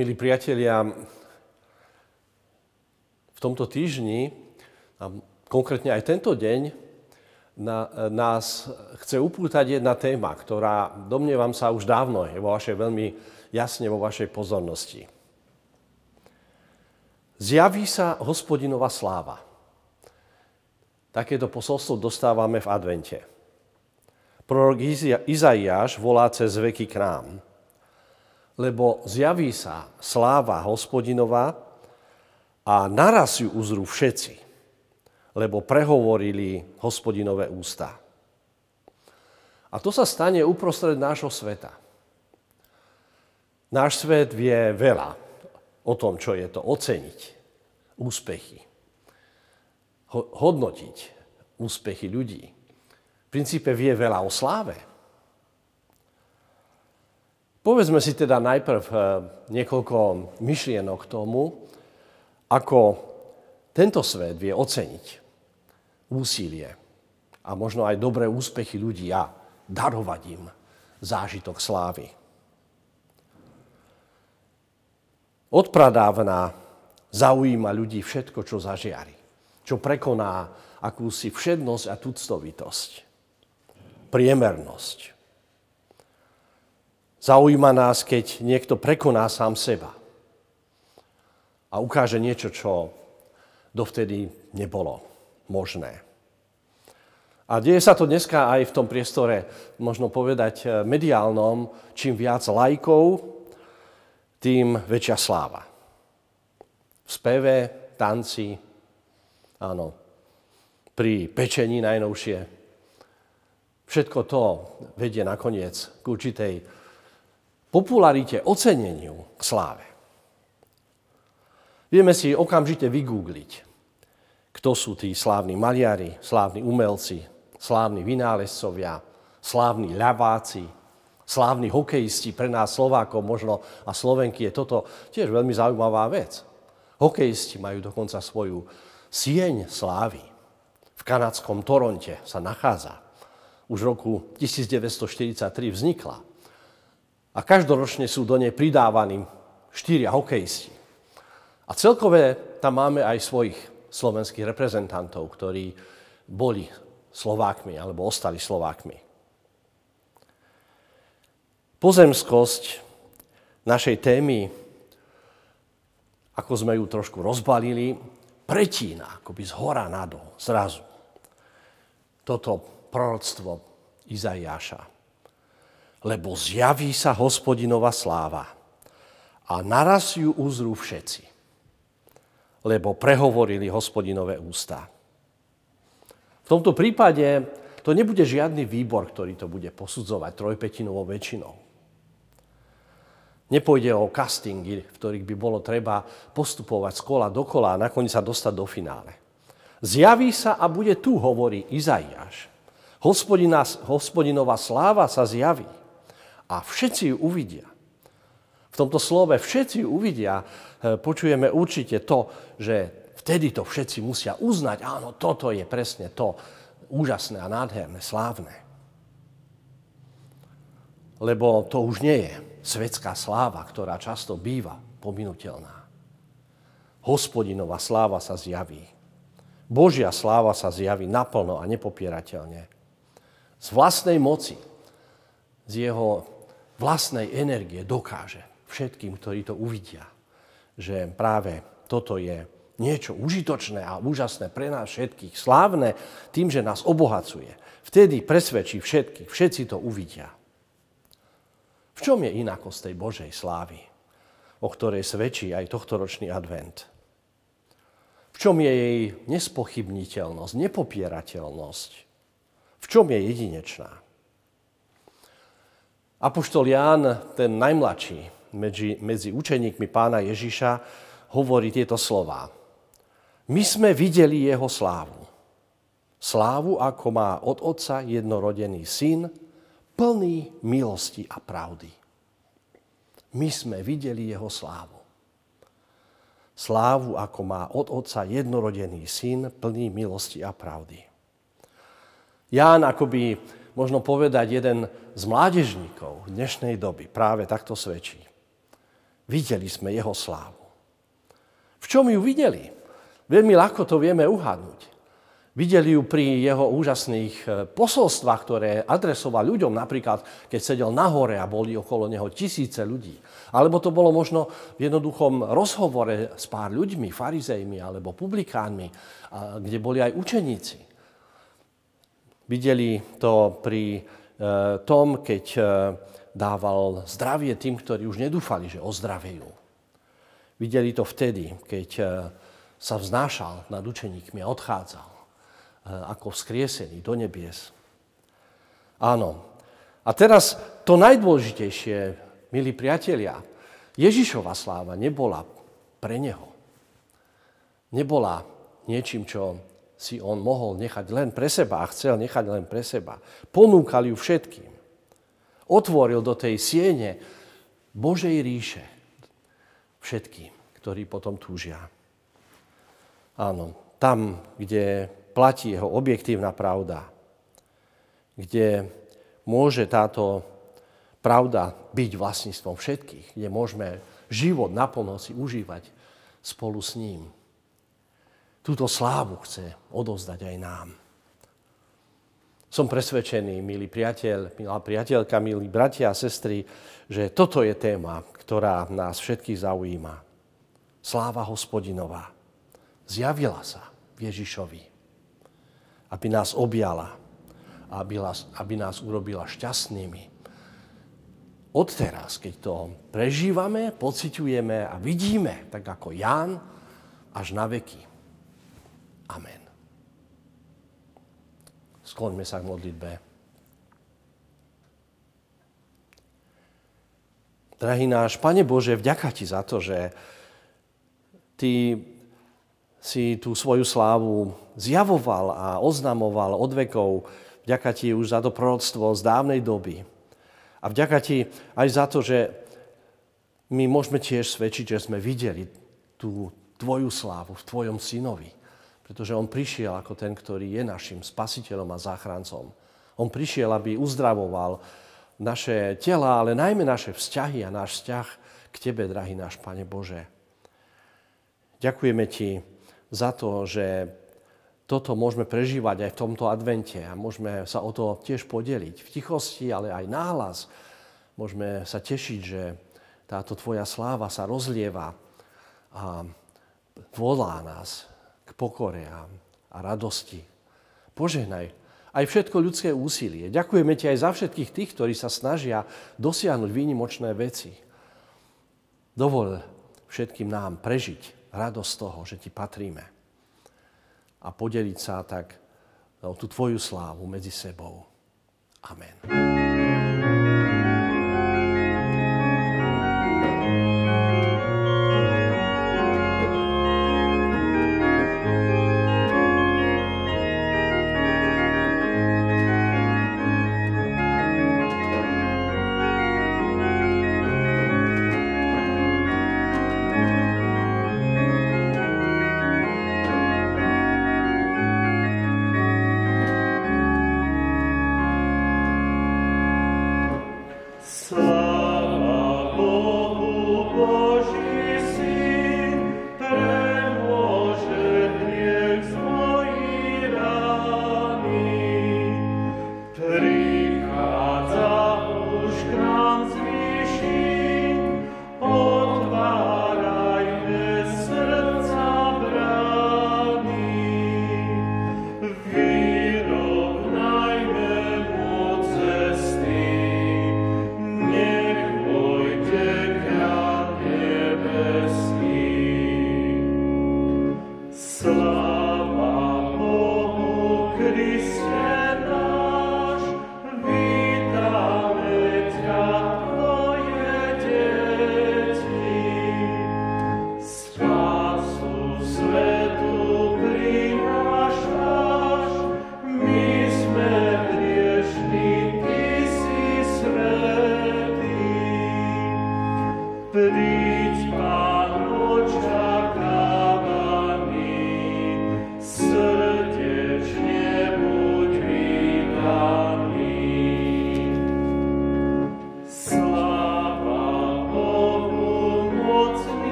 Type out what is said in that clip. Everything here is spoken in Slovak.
Milí priatelia, v tomto týždni, a konkrétne aj tento deň, na, nás chce upútať jedna téma, ktorá, domnievam sa, už dávno je vo vašej veľmi jasne vo vašej pozornosti. Zjaví sa hospodinová sláva. Takéto posolstvo dostávame v advente. Prorok Izaiáš volá cez veky k nám – lebo zjaví sa sláva hospodinová a naraz ju uzrú všetci, lebo prehovorili hospodinové ústa. A to sa stane uprostred nášho sveta. Náš svet vie veľa o tom, čo je to oceniť úspechy, hodnotiť úspechy ľudí. V princípe vie veľa o sláve, Povedzme si teda najprv eh, niekoľko myšlienok k tomu, ako tento svet vie oceniť úsilie a možno aj dobré úspechy ľudí a darovať im zážitok slávy. Odpradávna zaujíma ľudí všetko, čo zažiari, čo prekoná akúsi všednosť a tuctovitosť, priemernosť, Zaujíma nás, keď niekto prekoná sám seba a ukáže niečo, čo dovtedy nebolo možné. A deje sa to dneska aj v tom priestore, možno povedať, eh, mediálnom, čím viac lajkov, tým väčšia sláva. V speve, tanci, áno, pri pečení najnovšie. Všetko to vedie nakoniec k určitej popularite, oceneniu k sláve. Vieme si okamžite vygoogliť, kto sú tí slávni maliari, slávni umelci, slávni vynálezcovia, slávni ľaváci, slávni hokejisti. Pre nás Slovákov možno a Slovenky je toto tiež veľmi zaujímavá vec. Hokejisti majú dokonca svoju sieň slávy. V kanadskom Toronte sa nachádza. Už v roku 1943 vznikla a každoročne sú do nej pridávaní štyria hokejisti. A celkové tam máme aj svojich slovenských reprezentantov, ktorí boli Slovákmi alebo ostali Slovákmi. Pozemskosť našej témy, ako sme ju trošku rozbalili, pretína akoby z hora nadol, zrazu. Toto proroctvo Izaiáša lebo zjaví sa hospodinová sláva a naraz ju uzrú všetci, lebo prehovorili hospodinové ústa. V tomto prípade to nebude žiadny výbor, ktorý to bude posudzovať trojpetinovou väčšinou. Nepôjde o castingy, v ktorých by bolo treba postupovať z kola do kola a nakoniec sa dostať do finále. Zjaví sa a bude tu, hovorí Izaiáš. hospodinová sláva sa zjaví a všetci ju uvidia. V tomto slove všetci ju uvidia, e, počujeme určite to, že vtedy to všetci musia uznať, áno, toto je presne to úžasné a nádherné, slávne. Lebo to už nie je svetská sláva, ktorá často býva pominutelná. Hospodinová sláva sa zjaví. Božia sláva sa zjaví naplno a nepopierateľne. Z vlastnej moci, z jeho vlastnej energie dokáže všetkým, ktorí to uvidia, že práve toto je niečo užitočné a úžasné pre nás všetkých, slávne tým, že nás obohacuje. Vtedy presvedčí všetkých, všetci to uvidia. V čom je inakosť tej Božej slávy, o ktorej svedčí aj tohtoročný advent? V čom je jej nespochybniteľnosť, nepopierateľnosť? V čom je jedinečná? Apoštol Ján, ten najmladší medzi, medzi učeníkmi pána Ježiša, hovorí tieto slova. My sme videli jeho slávu. Slávu, ako má od otca jednorodený syn, plný milosti a pravdy. My sme videli jeho slávu. Slávu, ako má od otca jednorodený syn, plný milosti a pravdy. Ján akoby možno povedať, jeden z mládežníkov dnešnej doby práve takto svedčí. Videli sme jeho slávu. V čom ju videli? Veľmi ľahko to vieme uhadnúť. Videli ju pri jeho úžasných e, posolstvách, ktoré adresoval ľuďom, napríklad keď sedel na hore a boli okolo neho tisíce ľudí. Alebo to bolo možno v jednoduchom rozhovore s pár ľuďmi, farizejmi alebo publikánmi, kde boli aj učeníci. Videli to pri e, tom, keď e, dával zdravie tým, ktorí už nedúfali, že ozdravejú. Videli to vtedy, keď sa vznášal nad učeníkmi a odchádzal. Ako vzkriesený do nebies. Áno. A teraz to najdôležitejšie, milí priatelia, Ježišova sláva nebola pre neho. Nebola niečím, čo si on mohol nechať len pre seba a chcel nechať len pre seba. Ponúkal ju všetkým. Otvoril do tej siene Božej ríše všetkým, ktorí potom túžia. Áno, tam, kde platí jeho objektívna pravda, kde môže táto pravda byť vlastníctvom všetkých, kde môžeme život naplno si užívať spolu s ním. Túto slávu chce odovzdať aj nám. Som presvedčený, milý priateľ, milá priateľka, milí bratia a sestry, že toto je téma, ktorá nás všetkých zaujíma. Sláva hospodinová zjavila sa Ježišovi aby nás objala, aby nás, aby nás urobila šťastnými. Odteraz, keď to prežívame, pociťujeme a vidíme, tak ako Ján, až na veky. Amen. Skloňme sa k modlitbe. Drahý náš Pane Bože, vďaka Ti za to, že Ty si tú svoju slávu zjavoval a oznamoval od vekov. Vďaka ti už za to proroctvo z dávnej doby. A vďaka ti aj za to, že my môžeme tiež svedčiť, že sme videli tú tvoju slávu v tvojom synovi. Pretože on prišiel ako ten, ktorý je našim spasiteľom a záchrancom. On prišiel, aby uzdravoval naše tela, ale najmä naše vzťahy a náš vzťah k Tebe, drahý náš Pane Bože. Ďakujeme Ti, za to, že toto môžeme prežívať aj v tomto advente a môžeme sa o to tiež podeliť v tichosti, ale aj náhlas. Môžeme sa tešiť, že táto tvoja sláva sa rozlieva a volá nás k pokore a, radosti. Požehnaj aj všetko ľudské úsilie. Ďakujeme ti aj za všetkých tých, ktorí sa snažia dosiahnuť výnimočné veci. Dovol všetkým nám prežiť radosť toho, že ti patríme. A podeliť sa tak o tú tvoju slávu medzi sebou. Amen.